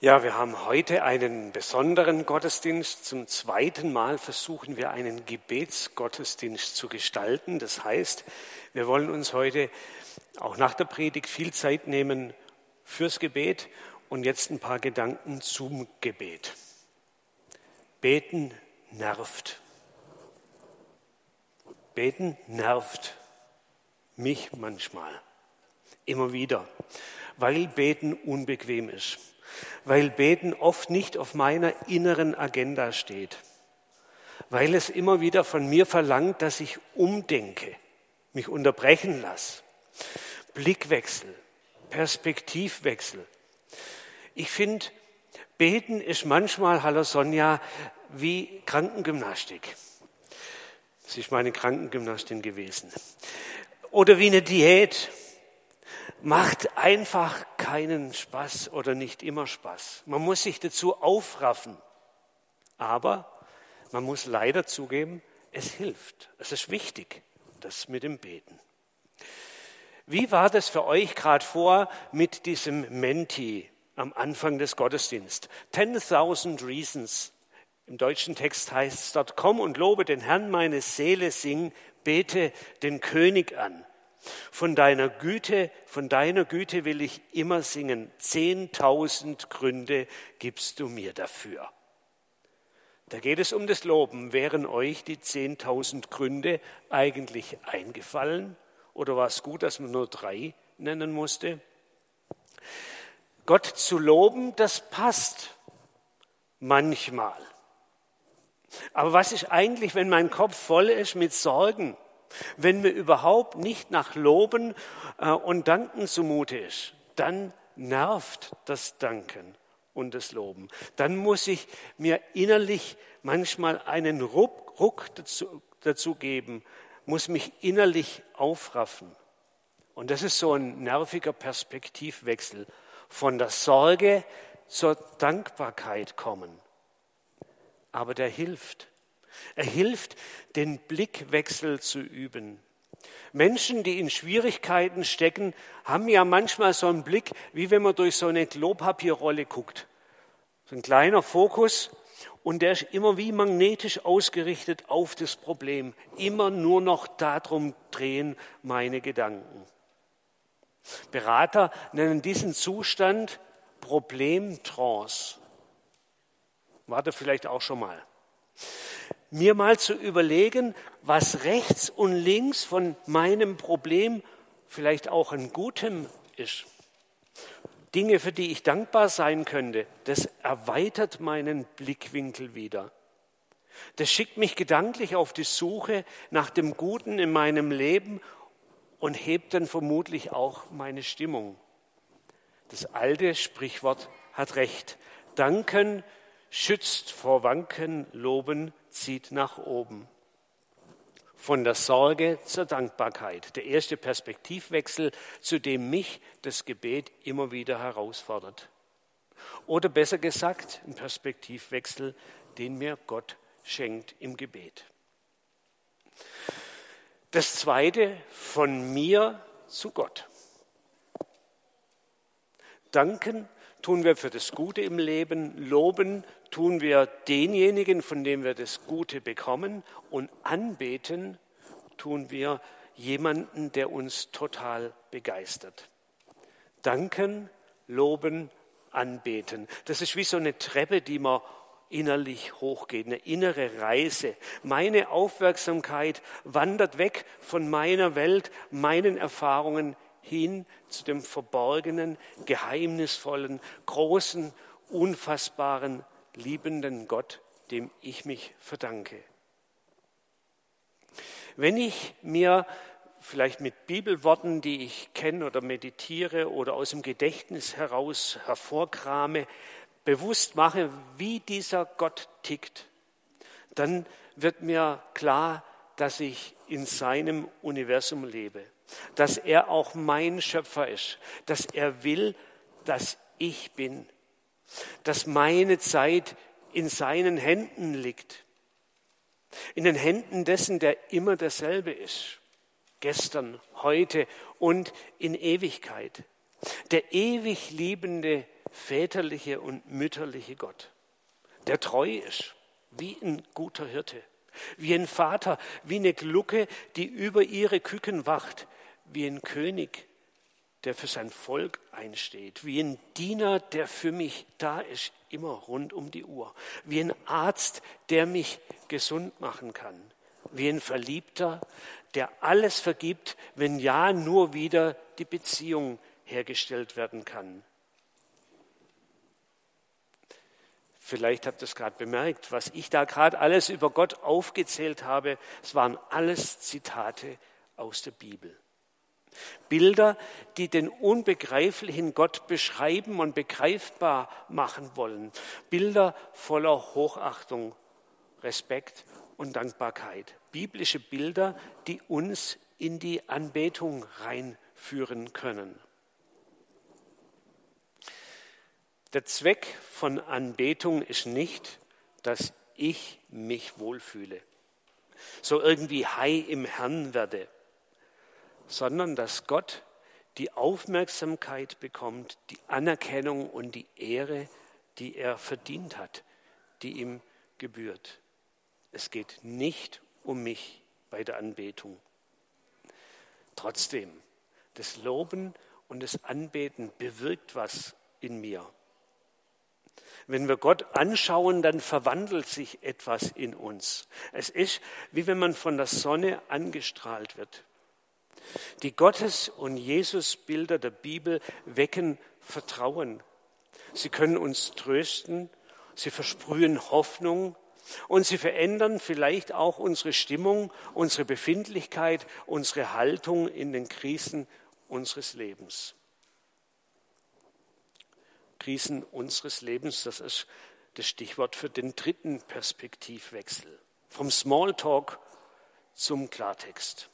Ja, wir haben heute einen besonderen Gottesdienst. Zum zweiten Mal versuchen wir einen Gebetsgottesdienst zu gestalten. Das heißt, wir wollen uns heute auch nach der Predigt viel Zeit nehmen fürs Gebet und jetzt ein paar Gedanken zum Gebet. Beten nervt. Beten nervt mich manchmal, immer wieder, weil Beten unbequem ist weil Beten oft nicht auf meiner inneren Agenda steht, weil es immer wieder von mir verlangt, dass ich umdenke, mich unterbrechen lasse. Blickwechsel, Perspektivwechsel. Ich finde, Beten ist manchmal, hallo Sonja, wie Krankengymnastik. Das ist meine Krankengymnastin gewesen. Oder wie eine Diät macht einfach keinen Spaß oder nicht immer Spaß. Man muss sich dazu aufraffen. Aber man muss leider zugeben, es hilft. Es ist wichtig, das mit dem Beten. Wie war das für euch gerade vor mit diesem Menti am Anfang des Gottesdienstes? 10.000 Reasons. Im deutschen Text heißt es dort, komm und lobe den Herrn, meine Seele sing, bete den König an. Von deiner Güte, von deiner Güte will ich immer singen. Zehntausend Gründe gibst du mir dafür. Da geht es um das Loben. Wären euch die zehntausend Gründe eigentlich eingefallen? Oder war es gut, dass man nur drei nennen musste? Gott zu loben, das passt manchmal. Aber was ist eigentlich, wenn mein Kopf voll ist mit Sorgen? Wenn mir überhaupt nicht nach Loben äh, und Danken zumute ist, dann nervt das Danken und das Loben. Dann muss ich mir innerlich manchmal einen Ruck, Ruck dazu, dazu geben, muss mich innerlich aufraffen. Und das ist so ein nerviger Perspektivwechsel von der Sorge zur Dankbarkeit kommen. Aber der hilft. Er hilft, den Blickwechsel zu üben. Menschen, die in Schwierigkeiten stecken, haben ja manchmal so einen Blick, wie wenn man durch so eine Klopapierrolle guckt. So ein kleiner Fokus und der ist immer wie magnetisch ausgerichtet auf das Problem. Immer nur noch darum drehen meine Gedanken. Berater nennen diesen Zustand Problemtrance. Warte vielleicht auch schon mal mir mal zu überlegen, was rechts und links von meinem Problem vielleicht auch ein Gutem ist. Dinge, für die ich dankbar sein könnte, das erweitert meinen Blickwinkel wieder. Das schickt mich gedanklich auf die Suche nach dem Guten in meinem Leben und hebt dann vermutlich auch meine Stimmung. Das alte Sprichwort hat recht. Danken schützt vor Wanken, Loben zieht nach oben. Von der Sorge zur Dankbarkeit. Der erste Perspektivwechsel, zu dem mich das Gebet immer wieder herausfordert. Oder besser gesagt, ein Perspektivwechsel, den mir Gott schenkt im Gebet. Das zweite, von mir zu Gott. Danken tun wir für das Gute im Leben, loben tun wir denjenigen, von dem wir das Gute bekommen und anbeten tun wir jemanden, der uns total begeistert. Danken, loben, anbeten. Das ist wie so eine Treppe, die man innerlich hochgeht, eine innere Reise. Meine Aufmerksamkeit wandert weg von meiner Welt, meinen Erfahrungen hin zu dem verborgenen, geheimnisvollen, großen, unfassbaren liebenden Gott, dem ich mich verdanke. Wenn ich mir vielleicht mit Bibelworten, die ich kenne oder meditiere oder aus dem Gedächtnis heraus hervorkrame, bewusst mache, wie dieser Gott tickt, dann wird mir klar, dass ich in seinem Universum lebe, dass er auch mein Schöpfer ist, dass er will, dass ich bin, dass meine Zeit in seinen Händen liegt, in den Händen dessen, der immer derselbe ist, gestern, heute und in Ewigkeit, der ewig liebende väterliche und mütterliche Gott, der treu ist, wie ein guter Hirte, wie ein Vater, wie eine Glucke, die über ihre Küken wacht, wie ein König, der für sein Volk einsteht, wie ein Diener, der für mich da ist, immer rund um die Uhr, wie ein Arzt, der mich gesund machen kann, wie ein Verliebter, der alles vergibt, wenn ja nur wieder die Beziehung hergestellt werden kann. Vielleicht habt ihr es gerade bemerkt, was ich da gerade alles über Gott aufgezählt habe, es waren alles Zitate aus der Bibel. Bilder, die den unbegreiflichen Gott beschreiben und begreifbar machen wollen. Bilder voller Hochachtung, Respekt und Dankbarkeit. Biblische Bilder, die uns in die Anbetung reinführen können. Der Zweck von Anbetung ist nicht, dass ich mich wohlfühle, so irgendwie high im Herrn werde sondern dass Gott die Aufmerksamkeit bekommt, die Anerkennung und die Ehre, die er verdient hat, die ihm gebührt. Es geht nicht um mich bei der Anbetung. Trotzdem, das Loben und das Anbeten bewirkt was in mir. Wenn wir Gott anschauen, dann verwandelt sich etwas in uns. Es ist, wie wenn man von der Sonne angestrahlt wird. Die Gottes- und Jesusbilder der Bibel wecken Vertrauen. Sie können uns trösten, sie versprühen Hoffnung und sie verändern vielleicht auch unsere Stimmung, unsere Befindlichkeit, unsere Haltung in den Krisen unseres Lebens. Krisen unseres Lebens, das ist das Stichwort für den dritten Perspektivwechsel. Vom Smalltalk zum Klartext.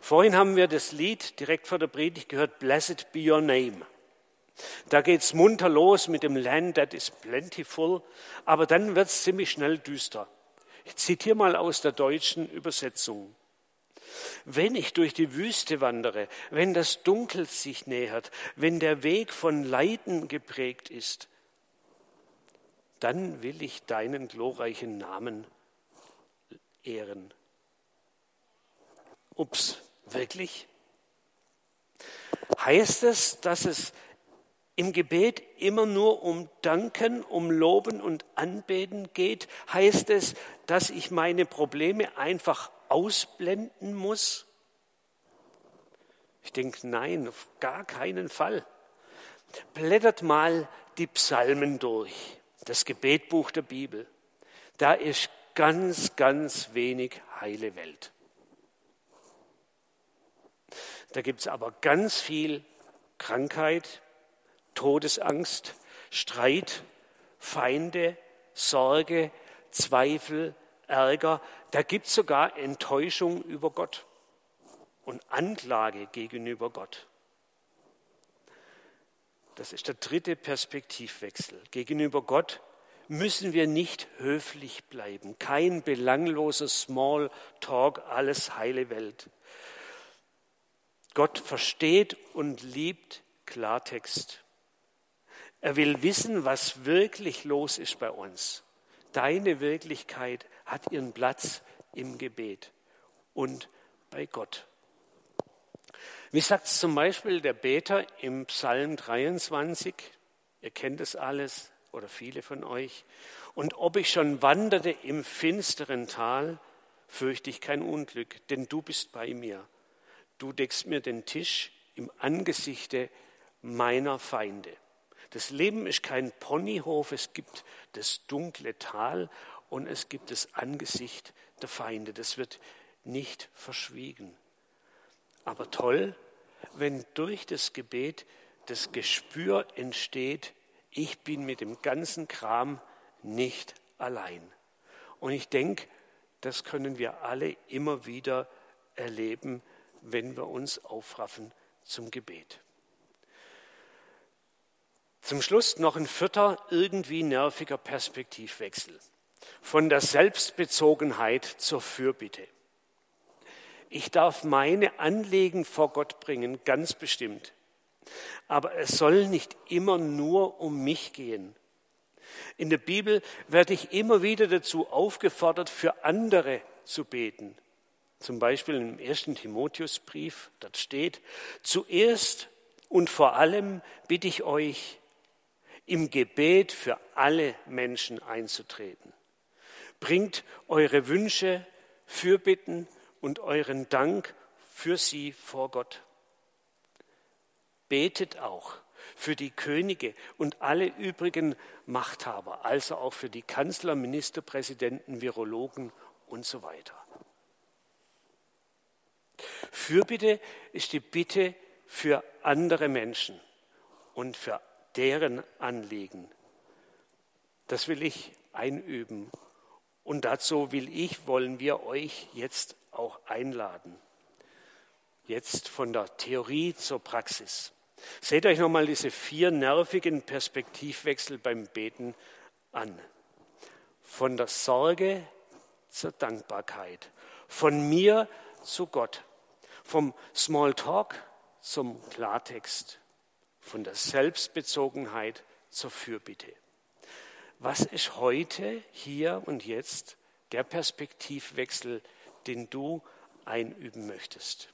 Vorhin haben wir das Lied direkt vor der Predigt gehört, Blessed be your name. Da geht's munter los mit dem Land that is plentiful, aber dann wird's ziemlich schnell düster. Ich zitiere mal aus der deutschen Übersetzung. Wenn ich durch die Wüste wandere, wenn das Dunkel sich nähert, wenn der Weg von Leiden geprägt ist, dann will ich deinen glorreichen Namen ehren. Ups, wirklich? Heißt es, dass es im Gebet immer nur um Danken, um Loben und Anbeten geht? Heißt es, dass ich meine Probleme einfach ausblenden muss? Ich denke, nein, auf gar keinen Fall. Blättert mal die Psalmen durch, das Gebetbuch der Bibel. Da ist ganz, ganz wenig heile Welt. Da gibt es aber ganz viel Krankheit, Todesangst, Streit, Feinde, Sorge, Zweifel, Ärger. Da gibt es sogar Enttäuschung über Gott und Anklage gegenüber Gott. Das ist der dritte Perspektivwechsel. Gegenüber Gott müssen wir nicht höflich bleiben. Kein belangloser Small Talk, alles heile Welt. Gott versteht und liebt Klartext. Er will wissen, was wirklich los ist bei uns. Deine Wirklichkeit hat ihren Platz im Gebet und bei Gott. Wie sagt zum Beispiel der Beter im Psalm 23? Ihr kennt es alles oder viele von euch. Und ob ich schon wanderte im finsteren Tal, fürchte ich kein Unglück, denn du bist bei mir du deckst mir den Tisch im Angesichte meiner Feinde. Das Leben ist kein Ponyhof, es gibt das dunkle Tal und es gibt das Angesicht der Feinde. Das wird nicht verschwiegen. Aber toll, wenn durch das Gebet das Gespür entsteht, ich bin mit dem ganzen Kram nicht allein. Und ich denke, das können wir alle immer wieder erleben, wenn wir uns aufraffen zum Gebet. Zum Schluss noch ein vierter, irgendwie nerviger Perspektivwechsel. Von der Selbstbezogenheit zur Fürbitte. Ich darf meine Anliegen vor Gott bringen, ganz bestimmt. Aber es soll nicht immer nur um mich gehen. In der Bibel werde ich immer wieder dazu aufgefordert, für andere zu beten. Zum Beispiel im ersten Timotheusbrief, dort steht, zuerst und vor allem bitte ich euch, im Gebet für alle Menschen einzutreten. Bringt eure Wünsche, Fürbitten und euren Dank für sie vor Gott. Betet auch für die Könige und alle übrigen Machthaber, also auch für die Kanzler, Ministerpräsidenten, Virologen und so weiter. Fürbitte ist die Bitte für andere Menschen und für deren Anliegen. Das will ich einüben. Und dazu will ich, wollen wir euch jetzt auch einladen. Jetzt von der Theorie zur Praxis. Seht euch nochmal diese vier nervigen Perspektivwechsel beim Beten an. Von der Sorge zur Dankbarkeit. Von mir zu Gott. Vom Smalltalk zum Klartext. Von der Selbstbezogenheit zur Fürbitte. Was ist heute, hier und jetzt der Perspektivwechsel, den du einüben möchtest?